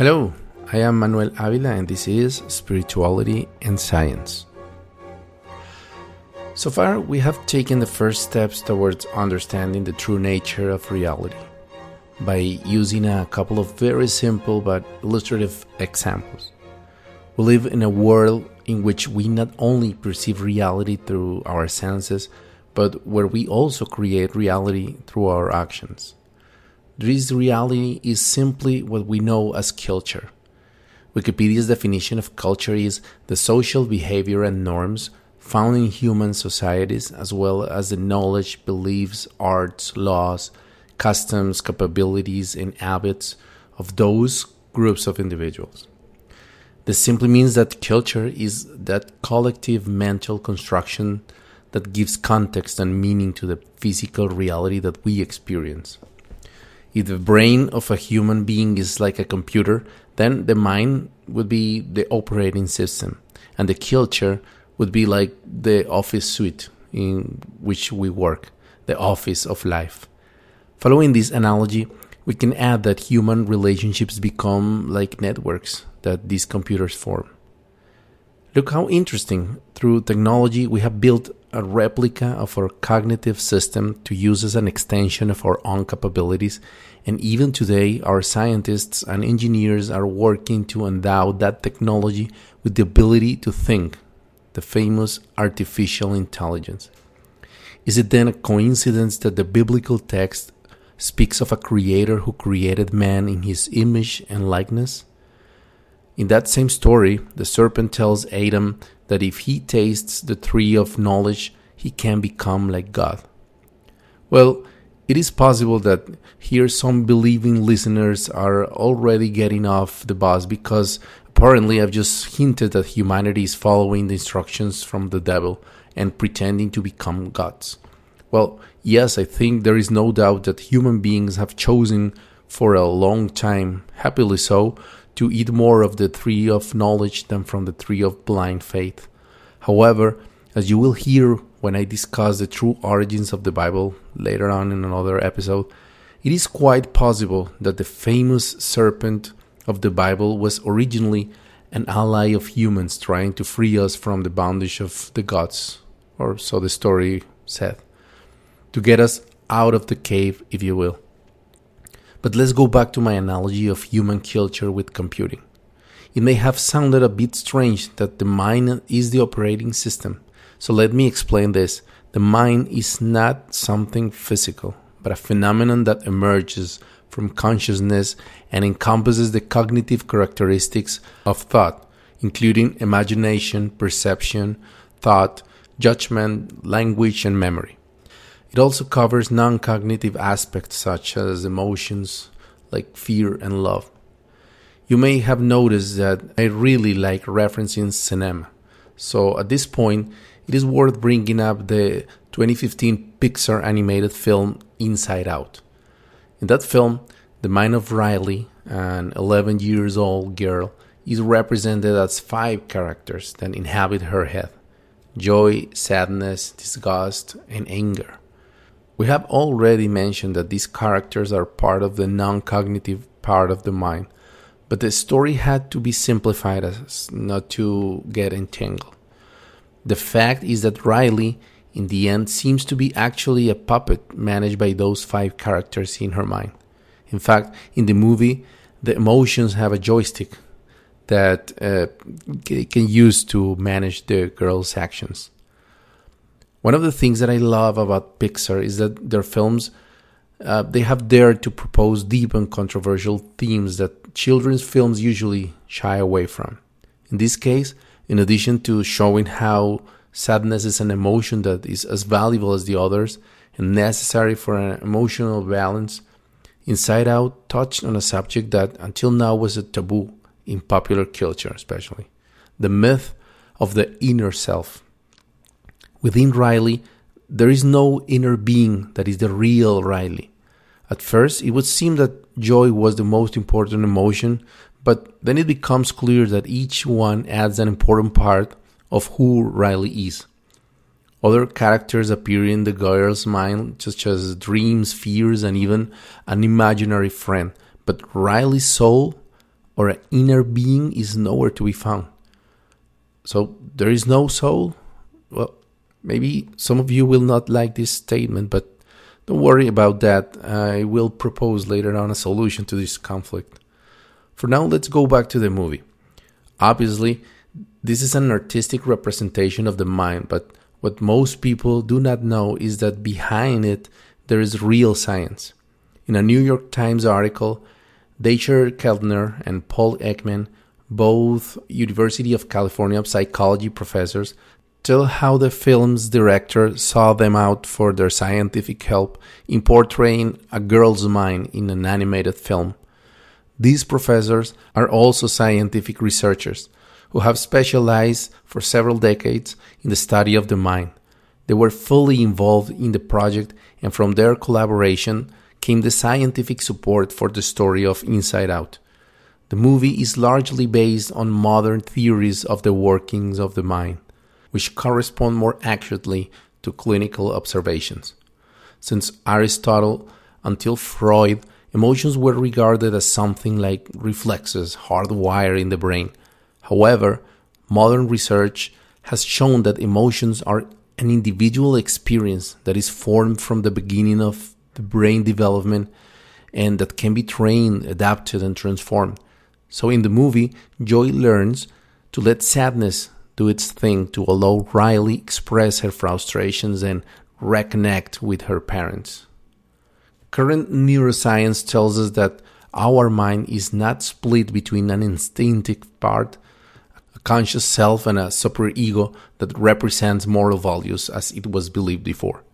Hello, I am Manuel Avila, and this is Spirituality and Science. So far, we have taken the first steps towards understanding the true nature of reality by using a couple of very simple but illustrative examples. We live in a world in which we not only perceive reality through our senses, but where we also create reality through our actions. This reality is simply what we know as culture. Wikipedia's definition of culture is the social behavior and norms found in human societies, as well as the knowledge, beliefs, arts, laws, customs, capabilities, and habits of those groups of individuals. This simply means that culture is that collective mental construction that gives context and meaning to the physical reality that we experience. If the brain of a human being is like a computer, then the mind would be the operating system, and the culture would be like the office suite in which we work, the office of life. Following this analogy, we can add that human relationships become like networks that these computers form. Look how interesting. Through technology, we have built a replica of our cognitive system to use as an extension of our own capabilities. And even today, our scientists and engineers are working to endow that technology with the ability to think, the famous artificial intelligence. Is it then a coincidence that the biblical text speaks of a creator who created man in his image and likeness? In that same story, the serpent tells Adam that if he tastes the tree of knowledge, he can become like God. Well, it is possible that here some believing listeners are already getting off the bus because apparently I've just hinted that humanity is following the instructions from the devil and pretending to become gods. Well, yes, I think there is no doubt that human beings have chosen for a long time, happily so, to eat more of the tree of knowledge than from the tree of blind faith. However, as you will hear when I discuss the true origins of the Bible later on in another episode, it is quite possible that the famous serpent of the Bible was originally an ally of humans trying to free us from the bondage of the gods, or so the story said, to get us out of the cave, if you will. But let's go back to my analogy of human culture with computing. It may have sounded a bit strange that the mind is the operating system. So let me explain this. The mind is not something physical, but a phenomenon that emerges from consciousness and encompasses the cognitive characteristics of thought, including imagination, perception, thought, judgment, language, and memory. It also covers non cognitive aspects such as emotions like fear and love. You may have noticed that I really like referencing cinema. So at this point, it is worth bringing up the 2015 Pixar animated film Inside Out. In that film, the mind of Riley, an 11 years old girl, is represented as five characters that inhabit her head joy, sadness, disgust, and anger. We have already mentioned that these characters are part of the non cognitive part of the mind, but the story had to be simplified as not to get entangled. The fact is that Riley, in the end, seems to be actually a puppet managed by those five characters in her mind. In fact, in the movie, the emotions have a joystick that uh, can use to manage the girl's actions. One of the things that I love about Pixar is that their films uh, they have dared to propose deep and controversial themes that children's films usually shy away from. In this case, in addition to showing how sadness is an emotion that is as valuable as the others and necessary for an emotional balance, Inside Out touched on a subject that until now was a taboo in popular culture, especially the myth of the inner self. Within Riley, there is no inner being that is the real Riley. At first, it would seem that joy was the most important emotion, but then it becomes clear that each one adds an important part of who Riley is. Other characters appear in the girl's mind, such as dreams, fears, and even an imaginary friend. But Riley's soul, or an inner being is nowhere to be found. So there is no soul? Well, maybe some of you will not like this statement, but don't worry about that. I will propose later on a solution to this conflict. For now, let's go back to the movie. Obviously, this is an artistic representation of the mind, but what most people do not know is that behind it there is real science. In a New York Times article, Dacher Keltner and Paul Ekman, both University of California psychology professors, tell how the film's director saw them out for their scientific help in portraying a girl's mind in an animated film. These professors are also scientific researchers who have specialized for several decades in the study of the mind. They were fully involved in the project, and from their collaboration came the scientific support for the story of Inside Out. The movie is largely based on modern theories of the workings of the mind, which correspond more accurately to clinical observations. Since Aristotle until Freud, emotions were regarded as something like reflexes hardwired in the brain However, modern research has shown that emotions are an individual experience that is formed from the beginning of the brain development and that can be trained, adapted, and transformed. So in the movie, Joy learns to let sadness do its thing to allow Riley express her frustrations and reconnect with her parents. Current neuroscience tells us that our mind is not split between an instinctive part a conscious self and a superego that represents moral values as it was believed before.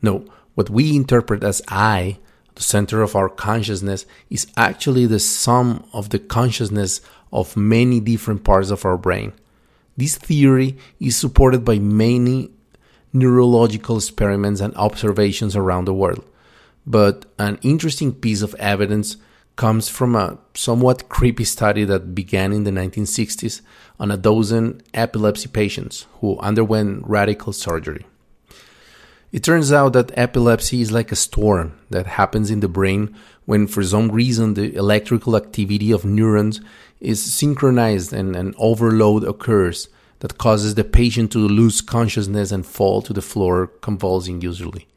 No, what we interpret as I, the center of our consciousness, is actually the sum of the consciousness of many different parts of our brain. This theory is supported by many neurological experiments and observations around the world. But an interesting piece of evidence comes from a somewhat creepy study that began in the 1960s on a dozen epilepsy patients who underwent radical surgery. It turns out that epilepsy is like a storm that happens in the brain when, for some reason, the electrical activity of neurons is synchronized and an overload occurs that causes the patient to lose consciousness and fall to the floor, convulsing usually.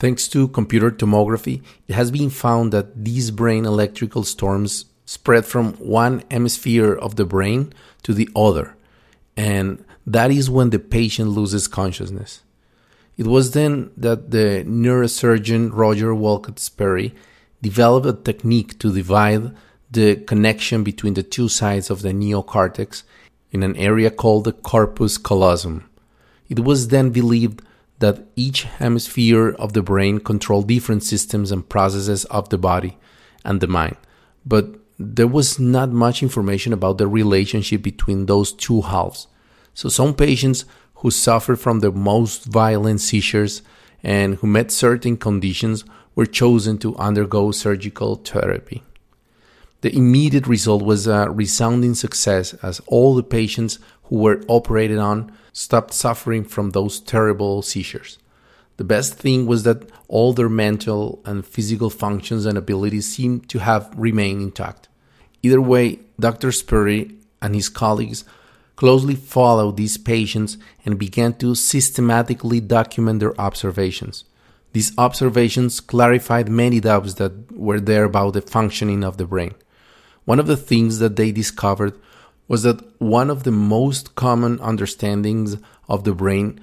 Thanks to computer tomography, it has been found that these brain electrical storms spread from one hemisphere of the brain to the other, and that is when the patient loses consciousness. It was then that the neurosurgeon Roger Wolcott Sperry developed a technique to divide the connection between the two sides of the neocortex in an area called the corpus callosum. It was then believed that each hemisphere of the brain controlled different systems and processes of the body and the mind. But there was not much information about the relationship between those two halves. So some patients who suffered from the most violent seizures and who met certain conditions were chosen to undergo surgical therapy. The immediate result was a resounding success as all the patients who were operated on stopped suffering from those terrible seizures. The best thing was that all their mental and physical functions and abilities seemed to have remained intact. Either way, Dr. Sperry and his colleagues closely followed these patients and began to systematically document their observations. These observations clarified many doubts that were there about the functioning of the brain. One of the things that they discovered was that one of the most common understandings of the brain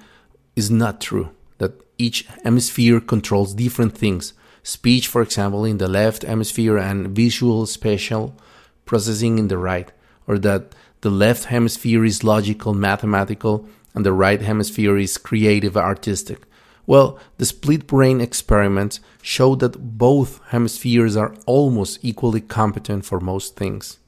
is not true, that each hemisphere controls different things. Speech, for example, in the left hemisphere and visual spatial processing in the right, or that the left hemisphere is logical, mathematical, and the right hemisphere is creative, artistic. Well, the split brain experiments show that both hemispheres are almost equally competent for most things.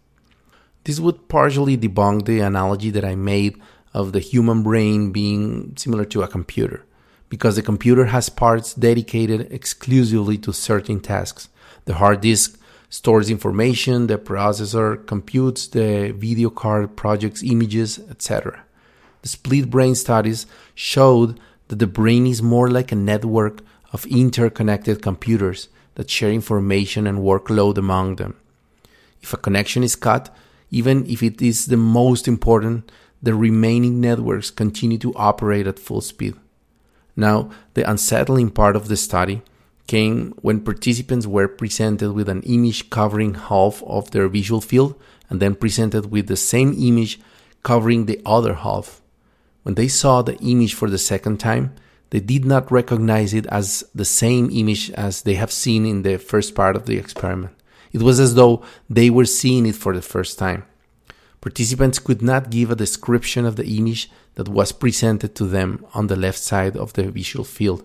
This would partially debunk the analogy that I made of the human brain being similar to a computer, because the computer has parts dedicated exclusively to certain tasks. The hard disk stores information, the processor computes, the video card projects images, etc. The split brain studies showed that the brain is more like a network of interconnected computers that share information and workload among them. If a connection is cut, even if it is the most important, the remaining networks continue to operate at full speed. Now, the unsettling part of the study came when participants were presented with an image covering half of their visual field and then presented with the same image covering the other half. When they saw the image for the second time, they did not recognize it as the same image as they have seen in the first part of the experiment. It was as though they were seeing it for the first time. Participants could not give a description of the image that was presented to them on the left side of the visual field,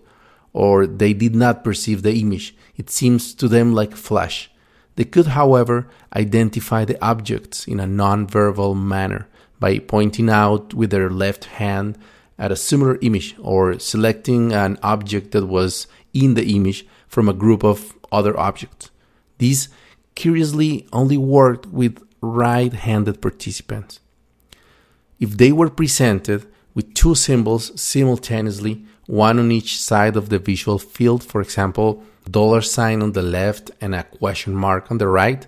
or they did not perceive the image. It seems to them like flash. They could, however, identify the objects in a non-verbal manner by pointing out with their left hand at a similar image or selecting an object that was in the image from a group of other objects. These curiously only worked with right handed participants. If they were presented with two symbols simultaneously, one on each side of the visual field, for example, dollar sign on the left and a question mark on the right,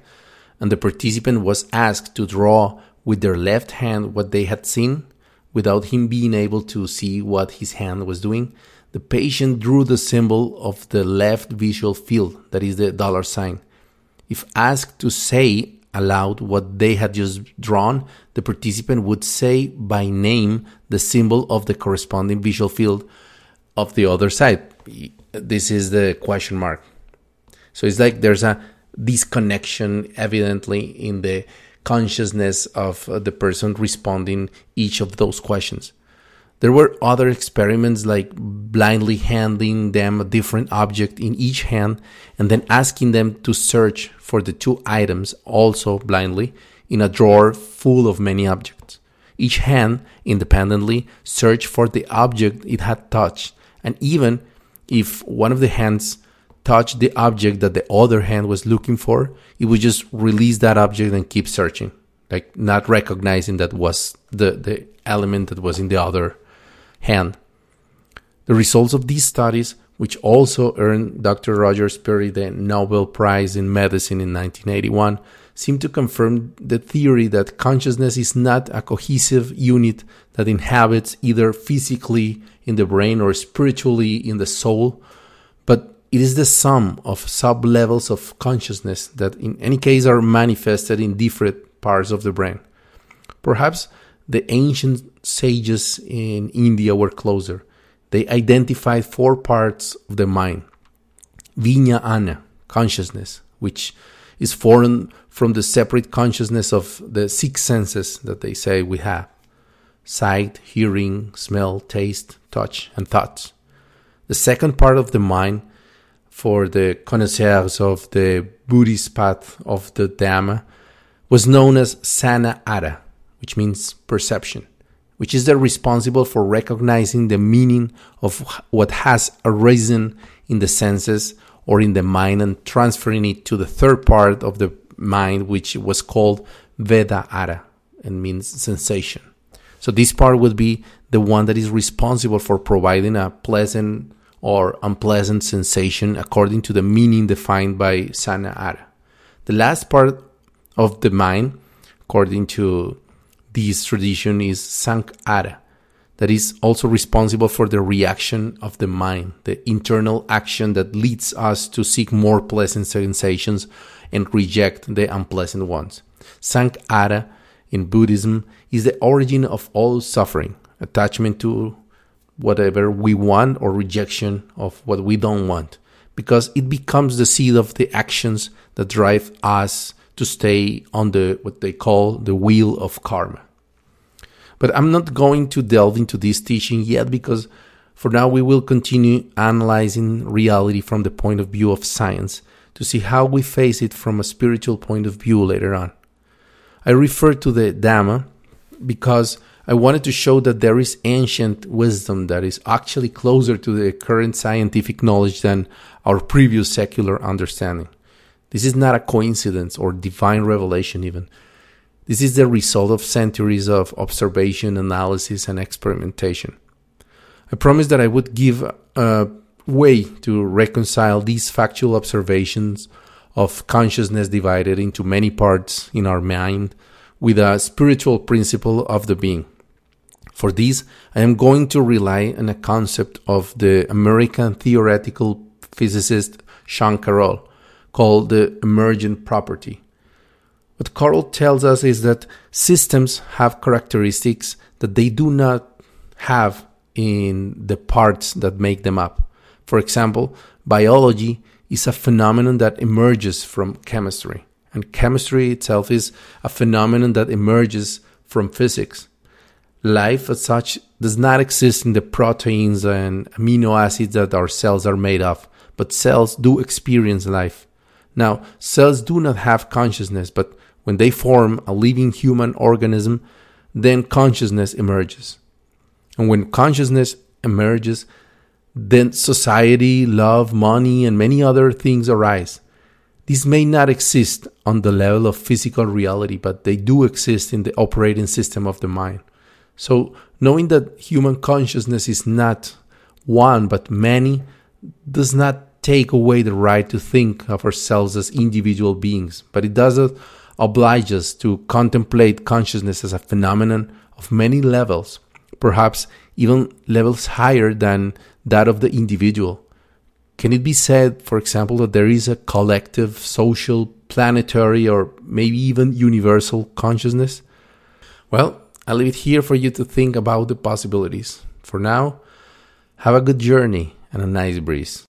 and the participant was asked to draw with their left hand what they had seen without him being able to see what his hand was doing, the patient drew the symbol of the left visual field, that is the dollar sign. If asked to say aloud what they had just drawn, the participant would say by name the symbol of the corresponding visual field of the other side. This is the question mark. So it's like there's a disconnection evidently in the consciousness of uh, the person responding each of those questions. There were other experiments like blindly handing them a different object in each hand and then asking them to search for the two items also blindly in a drawer full of many objects. Each hand independently searched for the object it had touched, and even if one of the hands touched the object that the other hand was looking for, it would just release that object and keep searching, like not recognizing that was the, the element that was in the other hand. The results of these studies, which also earned Dr. Roger Sperry the Nobel Prize in Medicine in 1981, seem to confirm the theory that consciousness is not a cohesive unit that inhabits either physically in the brain or spiritually in the soul, but it is the sum of sub levels of consciousness that, in any case, are manifested in different parts of the brain. Perhaps the ancient sages in India were closer. They identified four parts of the mind. Vijnana, consciousness, which is formed from the separate consciousness of the six senses that they say we have. Sight, hearing, smell, taste, touch, and thoughts. The second part of the mind, for the connoisseurs of the Buddhist path of the Dhamma, was known as Sana Ara, which means perception, which is the responsible for recognizing the meaning of what has arisen in the senses or in the mind and transferring it to the third part of the mind, which was called Veda Ara and means sensation. So this part would be the one that is responsible for providing a pleasant or unpleasant sensation according to the meaning defined by Sana Ara. The last part of the mind, according to this tradition is Sankhara, that is also responsible for the reaction of the mind, the internal action that leads us to seek more pleasant sensations and reject the unpleasant ones. Sankhara in Buddhism is the origin of all suffering, attachment to whatever we want or rejection of what we don't want, because it becomes the seed of the actions that drive us to stay on the what they call the wheel of karma. But I'm not going to delve into this teaching yet because for now we will continue analyzing reality from the point of view of science to see how we face it from a spiritual point of view later on. I refer to the Dhamma because I wanted to show that there is ancient wisdom that is actually closer to the current scientific knowledge than our previous secular understanding. This is not a coincidence or divine revelation, even. This is the result of centuries of observation, analysis, and experimentation. I promised that I would give a way to reconcile these factual observations of consciousness divided into many parts in our mind with a spiritual principle of the being. For this, I am going to rely on a concept of the American theoretical physicist Sean Carroll called the emergent property. What Carroll tells us is that systems have characteristics that they do not have in the parts that make them up. For example, biology is a phenomenon that emerges from chemistry, and chemistry itself is a phenomenon that emerges from physics. Life, as such, does not exist in the proteins and amino acids that our cells are made of, but cells do experience life. Now, cells do not have consciousness, but when they form a living human organism, then consciousness emerges. And when consciousness emerges, then society, love, money, and many other things arise. These may not exist on the level of physical reality, but they do exist in the operating system of the mind. So, knowing that human consciousness is not one but many does not take away the right to think of ourselves as individual beings, but it does oblige us to contemplate consciousness as a phenomenon of many levels, perhaps even levels higher than that of the individual. Can it be said, for example, that there is a collective, social, planetary, or maybe even universal consciousness? Well, I leave it here for you to think about the possibilities. For now, have a good journey and a nice breeze.